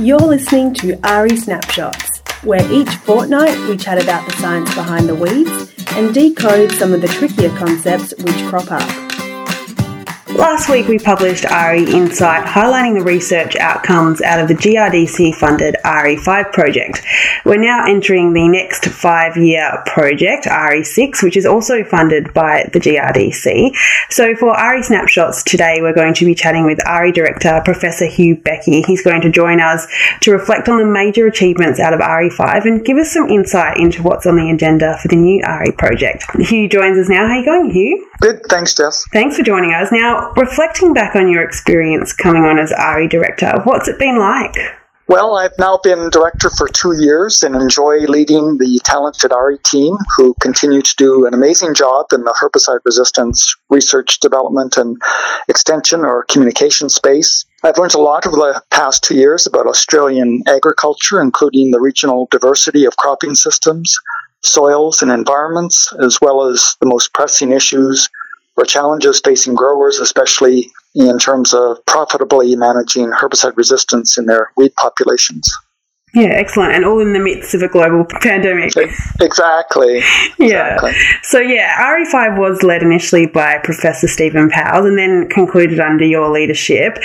You're listening to AHRI Snapshots, where each fortnight we chat about the science behind the weeds and decode some of the trickier concepts which crop up. Last week we published AHRI Insight highlighting the research outcomes out of the GRDC funded AHRI5 project. We're now entering the next five year project, AHRI6, which is also funded by the GRDC. So for AHRI Snapshots today, we're going to be chatting with AHRI Director Professor Hugh Beckie. He's going to join us to reflect on the major achievements out of AHRI5 and give us some insight into what's on the agenda for the new AHRI project. Hugh joins us now. How are you going, Hugh? Good, thanks, Jess. Thanks for joining us. Now, reflecting back on your experience coming on as AHRI director, what's it been like? Well, I've now been director for two years and enjoy leading the talented AHRI team who continue to do an amazing job in the herbicide resistance research, development, and extension or communication space. I've learned a lot over the past two years about Australian agriculture, including the regional diversity of cropping systems, soils, and environments, as well as the most pressing issues challenges facing growers, especially in terms of profitably managing herbicide resistance in their weed populations. Yeah, excellent. And all in the midst of a global pandemic. Exactly. yeah. Exactly. So, yeah, AHRI5 was led initially by Professor Stephen Powles and then concluded under your leadership.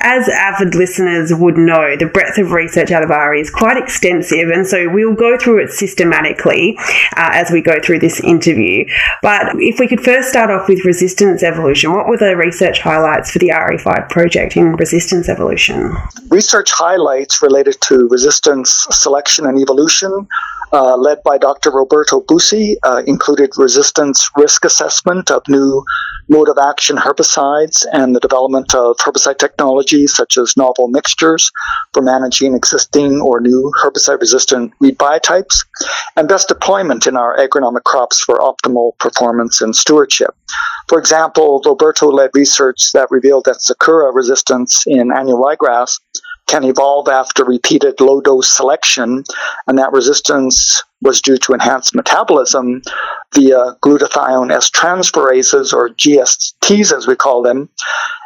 As avid listeners would know, the breadth of research out of AHRI is quite extensive, and so we'll go through it systematically uh, as we go through this interview. But if we could first start off with resistance evolution, what were the research highlights for the AHRI5 project in resistance evolution? Research highlights related to resistance selection and evolution, uh, led by Dr. Roberto Busi, uh, included resistance risk assessment of new mode of action herbicides and the development of herbicide technologies such as novel mixtures for managing existing or new herbicide resistant weed biotypes, and best deployment in our agronomic crops for optimal performance and stewardship. For example, Roberto led research that revealed that Sakura resistance in annual ryegrass can evolve after repeated low dose selection, and that resistance was due to enhanced metabolism via glutathione S transferases, or GSTs as we call them,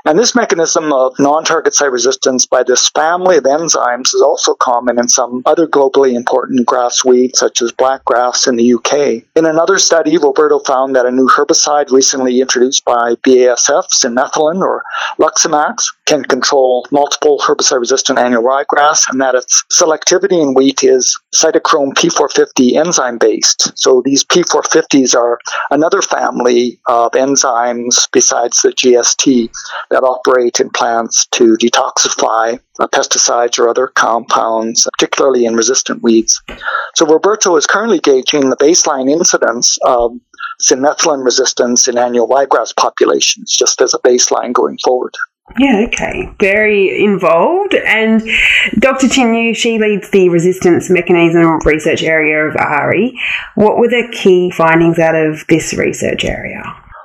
and this mechanism of non-target site resistance by this family of enzymes is also common in some other globally important grass weeds, such as blackgrass in the UK. In another study, Roberto found that a new herbicide recently introduced by BASF, cinmethylin or Luximax, can control multiple herbicide-resistant annual ryegrass, and that its selectivity in wheat is cytochrome P450 enzyme-based. So these P450s are another family of enzymes besides the GST that operate in plants to detoxify uh, pesticides or other compounds, particularly in resistant weeds. So Roberto is currently gauging the baseline incidence of cinmethylin resistance in annual ryegrass populations, just as a baseline going forward. Yeah, okay. Very involved. And Dr. Chin she leads the resistance mechanism research area of AHRI. What were the key findings out of this research area?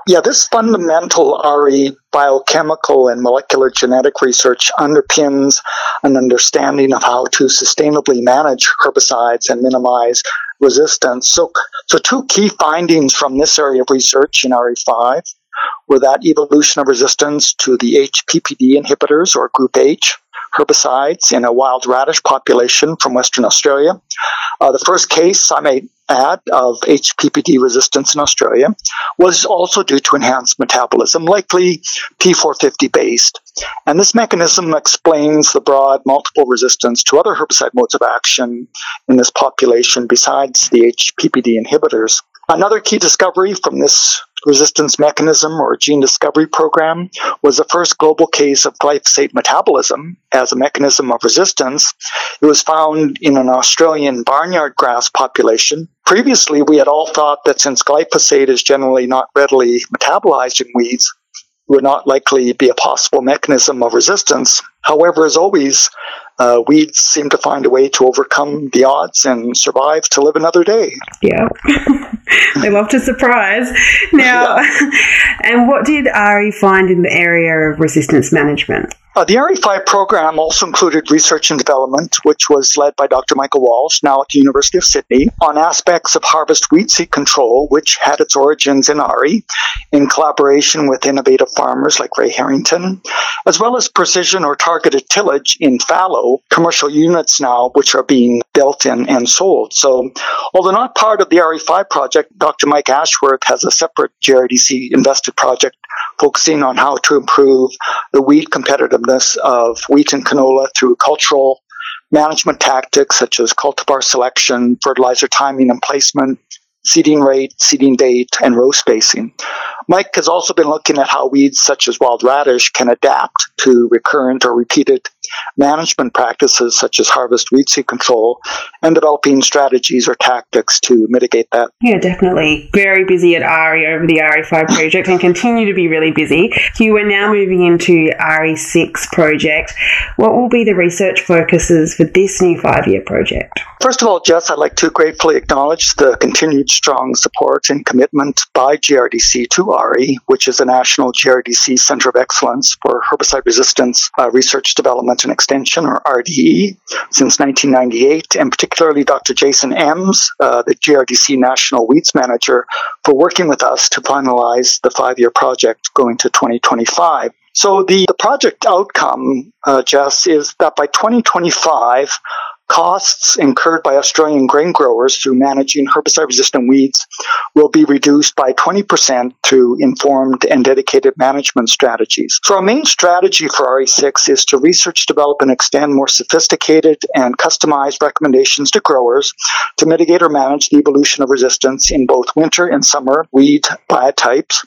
Yeah, this fundamental AHRI biochemical and molecular genetic research underpins an understanding of how to sustainably manage herbicides and minimize resistance. So, so two key findings from this area of research in AHRI5 were that evolution of resistance to the HPPD inhibitors or group H herbicides in a wild radish population from Western Australia. Uh, the first case, I may add, of HPPD resistance in Australia was also due to enhanced metabolism, likely P450 based. And this mechanism explains the broad multiple resistance to other herbicide modes of action in this population besides the HPPD inhibitors. Another key discovery from this resistance mechanism or gene discovery program was the first global case of glyphosate metabolism as a mechanism of resistance. It was found in an Australian barnyard grass population. Previously, we had all thought that since glyphosate is generally not readily metabolized in weeds, it would not likely be a possible mechanism of resistance. However, as always, uh, weeds seem to find a way to overcome the odds and survive to live another day. Yeah. they love to surprise. Now, yeah. and what did AHRI find in the area of resistance management? Uh, the AHRI5 program also included research and development, which was led by Dr. Michael Walsh, now at the University of Sydney, on aspects of harvest weed seed control, which had its origins in AHRI, in collaboration with innovative farmers like Ray Harrington, as well as precision or targeted tillage in fallow, commercial units now, which are being built and, and sold. So, although not part of the AHRI5 project, Dr. Mike Ashworth has a separate GRDC invested project focusing on how to improve the wheat competitiveness of wheat and canola through cultural management tactics such as cultivar selection, fertilizer timing and placement, seeding rate, seeding date, and row spacing. Mike has also been looking at how weeds such as wild radish can adapt to recurrent or repeated management practices such as harvest weed seed control and developing strategies or tactics to mitigate that. Yeah, definitely. Very busy at AHRI over the AHRI5 project and continue to be really busy. You are now moving into AHRI6 project. What will be the research focuses for this new five year project? First of all, Jess, I'd like to gratefully acknowledge the continued strong support and commitment by GRDC to AHRI, which is a national GRDC Center of Excellence for Herbicide Resistance uh, Research Development and Extension, or RDE, since 1998, and particularly Dr. Jason Emms, uh, the GRDC National Weeds Manager, for working with us to finalize the five year project going to 2025. So the, the project outcome, uh, Jess, is that by 2025, Costs incurred by Australian grain growers through managing herbicide resistant weeds will be reduced by 20% through informed and dedicated management strategies. So, our main strategy for AHRI6 is to research, develop, and extend more sophisticated and customized recommendations to growers to mitigate or manage the evolution of resistance in both winter and summer weed biotypes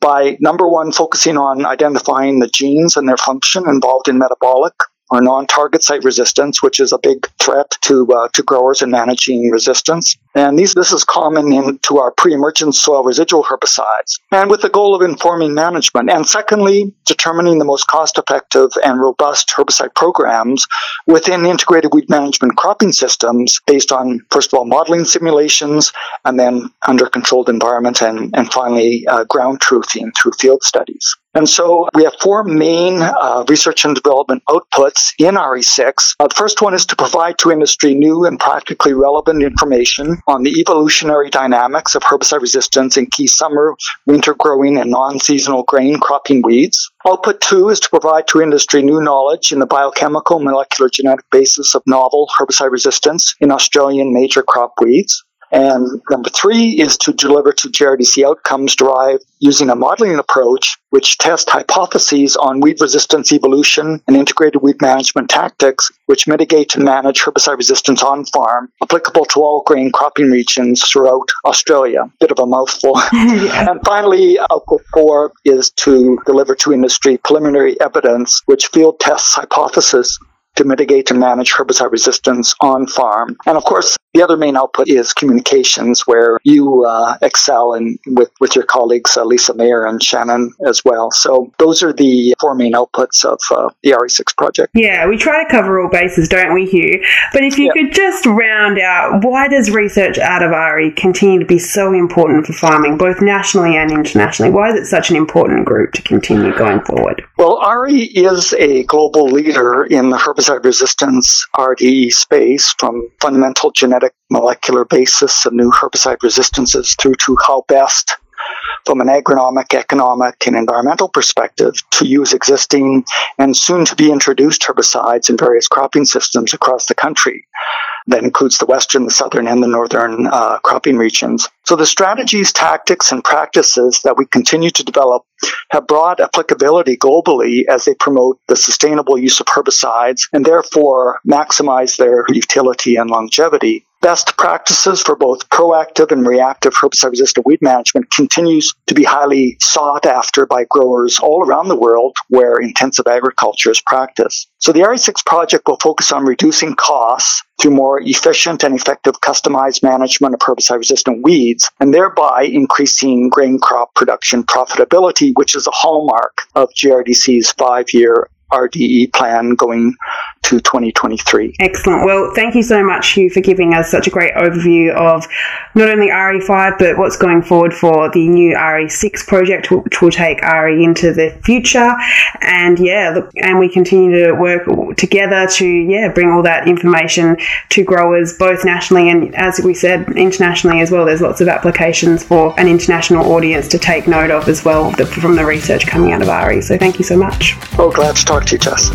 by number one, focusing on identifying the genes and their function involved in metabolic or non-target site resistance, which is a big threat to uh, to growers in managing resistance. And these this is common in, to our pre-emergent soil residual herbicides, and with the goal of informing management. And secondly, determining the most cost-effective and robust herbicide programs within integrated weed management cropping systems, based on first of all modeling simulations, and then under controlled environment, and and finally uh, ground truthing through field studies. And so we have four main uh, research and development outputs in AHRI6. Uh, the first one is to provide to industry new and practically relevant information on the evolutionary dynamics of herbicide resistance in key summer, winter growing, and non seasonal grain cropping weeds. Output two is to provide to industry new knowledge in the biochemical molecular genetic basis of novel herbicide resistance in Australian major crop weeds. And number three is to deliver to GRDC outcomes derived using a modeling approach which tests hypotheses on weed resistance evolution and integrated weed management tactics which mitigate and manage herbicide resistance on farm, applicable to all grain cropping regions throughout Australia. Bit of a mouthful. yeah. And finally, output four is to deliver to industry preliminary evidence which field tests hypothesis to mitigate and manage herbicide resistance on farm. And of course, the other main output is communications, where you uh, excel in, with, with your colleagues, uh, Lisa Mayer and Shannon as well. So those are the four main outputs of uh, the AHRI6 project. Yeah, we try to cover all bases, don't we, Hugh? But if you yeah. could just round out, why does research out of AHRI continue to be so important for farming, both nationally and internationally? Why is it such an important group to continue going forward? Well, AHRI is a global leader in the herbicide resistance RDE space from fundamental genetic molecular basis of new herbicide resistances through to how best from an agronomic, economic, and environmental perspective to use existing and soon to be introduced herbicides in various cropping systems across the country. That includes the western, the southern, and the northern uh, cropping regions. So the strategies, tactics, and practices that we continue to develop have broad applicability globally as they promote the sustainable use of herbicides and therefore maximize their utility and longevity best practices for both proactive and reactive herbicide resistant weed management continues to be highly sought after by growers all around the world where intensive agriculture is practiced. So the AHRI6 project will focus on reducing costs through more efficient and effective customized management of herbicide resistant weeds and thereby increasing grain crop production profitability, which is a hallmark of GRDC's five year RDE plan going to 2023. Excellent. Well, thank you so much, Hugh, for giving us such a great overview of not only AHRI5, but what's going forward for the new AHRI6 project, which will take AHRI into the future. And yeah, look, and we continue to work together to, yeah, bring all that information to growers both nationally and, as we said, internationally as well. There's lots of applications for an international audience to take note of as well from the research coming out of AHRI. So thank you so much. Oh, glad to talk to you, Jess.